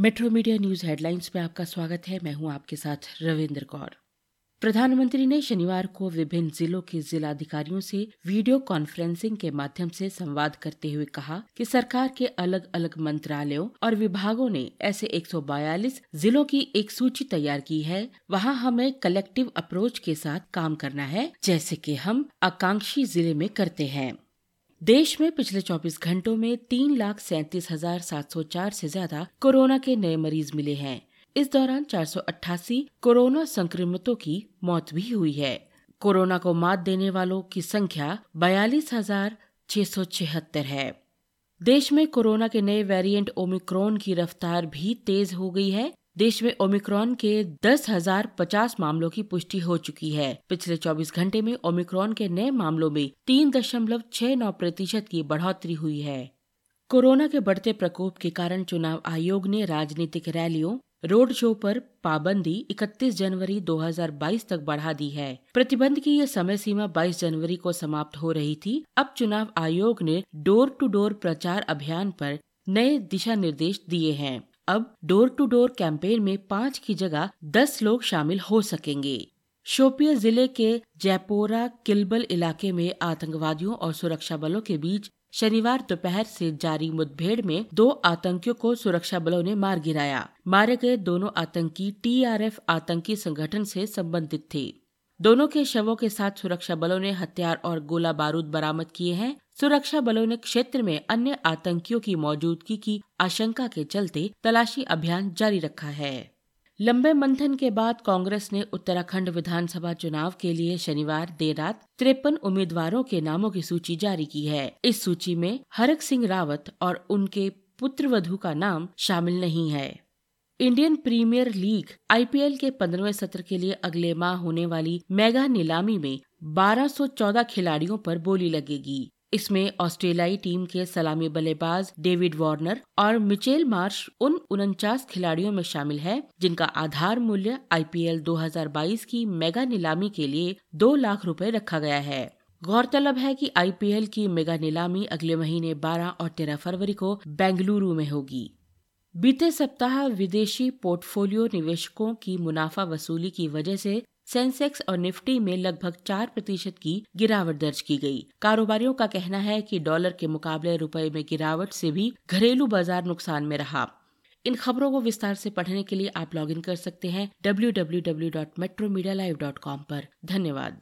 Metro media news headlines में आपका स्वागत है। मैं हूँ आपके साथ रविंद्र कौर। प्रधानमंत्री ने शनिवार को विभिन्न जिलों के जिलाधिकारियों से वीडियो कॉन्फ्रेंसिंग के माध्यम से संवाद करते हुए कहा कि सरकार के अलग अलग मंत्रालयों और विभागों ने ऐसे 142 जिलों की एक सूची तैयार की है। वहाँ हमें कलेक्टिव अप्रोच के साथ काम करना है, जैसे कि हम आकांक्षी ज़िले में करते हैं। देश में पिछले 24 घंटों में तीन लाख सैंतीस हज़ार सात सौ चार ऐसी ज़्यादा कोरोना के नए मरीज़ मिले हैं। इस दौरान चार सौ अट्ठासी कोरोना संक्रमितों की मौत भी हुई है। कोरोना को मात देने वालों की संख्या बयालीस हज़ार छह सौ छिहत्तर है। देश में कोरोना के नए वेरिएंट ओमिक्रॉन की रफ्तार भी तेज हो गई है। देश में ओमिक्रॉन के दस हज़ार पचास मामलों की पुष्टि हो चुकी है। पिछले 24 घंटे में ओमिक्रॉन के नए मामलों में तीन दशमलव छह नौ प्रतिशत की बढ़ोतरी हुई है। कोरोना के बढ़ते प्रकोप के कारण चुनाव आयोग ने राजनीतिक रैलियों, रोड शो पर पाबंदी 31 जनवरी 2022 तक बढ़ा दी है। प्रतिबंध की यह समय सीमा 22 जनवरी को समाप्त हो रही थी। अब चुनाव आयोग ने डोर टू डोर प्रचार अभियान पर नए दिशा निर्देश दिए हैं। अब डोर टू डोर कैंपेन में पाँच की जगह दस लोग शामिल हो सकेंगे। शोपिया ज़िले के जयपोरा, किलबल इलाके में आतंकवादियों और सुरक्षा बलों के बीच शनिवार दोपहर से जारी मुठभेड़ में दो आतंकियों को सुरक्षा बलों ने मार गिराया। मारे गए दोनों आतंकी टीआरएफ आतंकी संगठन से संबंधित थे। दोनों के शवों के साथ सुरक्षा बलों ने हथियार और गोला बारूद बरामद किए हैं। सुरक्षा बलों ने क्षेत्र में अन्य आतंकियों की मौजूदगी की आशंका के चलते तलाशी अभियान जारी रखा है। लंबे मंथन के बाद कांग्रेस ने उत्तराखंड विधानसभा चुनाव के लिए शनिवार देर रात तिरपन उम्मीदवारों के नामों की सूची जारी की है। इस सूची में हरक सिंह रावत और उनके पुत्र वधु का नाम शामिल नहीं है। इंडियन प्रीमियर लीग आईपीएल के पंद्रहवें सत्र के लिए अगले माह होने वाली मेगा नीलामी में 1214 खिलाड़ियों पर बोली लगेगी। इसमें ऑस्ट्रेलियाई टीम के सलामी बल्लेबाज डेविड वार्नर और मिचेल मार्श उन उनचास खिलाड़ियों में शामिल है, जिनका आधार मूल्य आईपीएल 2022 की मेगा नीलामी के लिए दो लाख रुपए रखा गया है। गौरतलब है कि आईपीएल की मेगा नीलामी अगले महीने 12 और 13 फरवरी को बेंगलुरु में होगी। बीते सप्ताह विदेशी पोर्टफोलियो निवेशकों की मुनाफा वसूली की वजह से सेंसेक्स और निफ्टी में लगभग चार प्रतिशत की गिरावट दर्ज की गई। कारोबारियों का कहना है कि डॉलर के मुकाबले रुपए में गिरावट से भी घरेलू बाज़ार नुकसान में रहा। इन खबरों को विस्तार से पढ़ने के लिए आप लॉगिन कर सकते हैं W W W dot metro media live dot com धन्यवाद।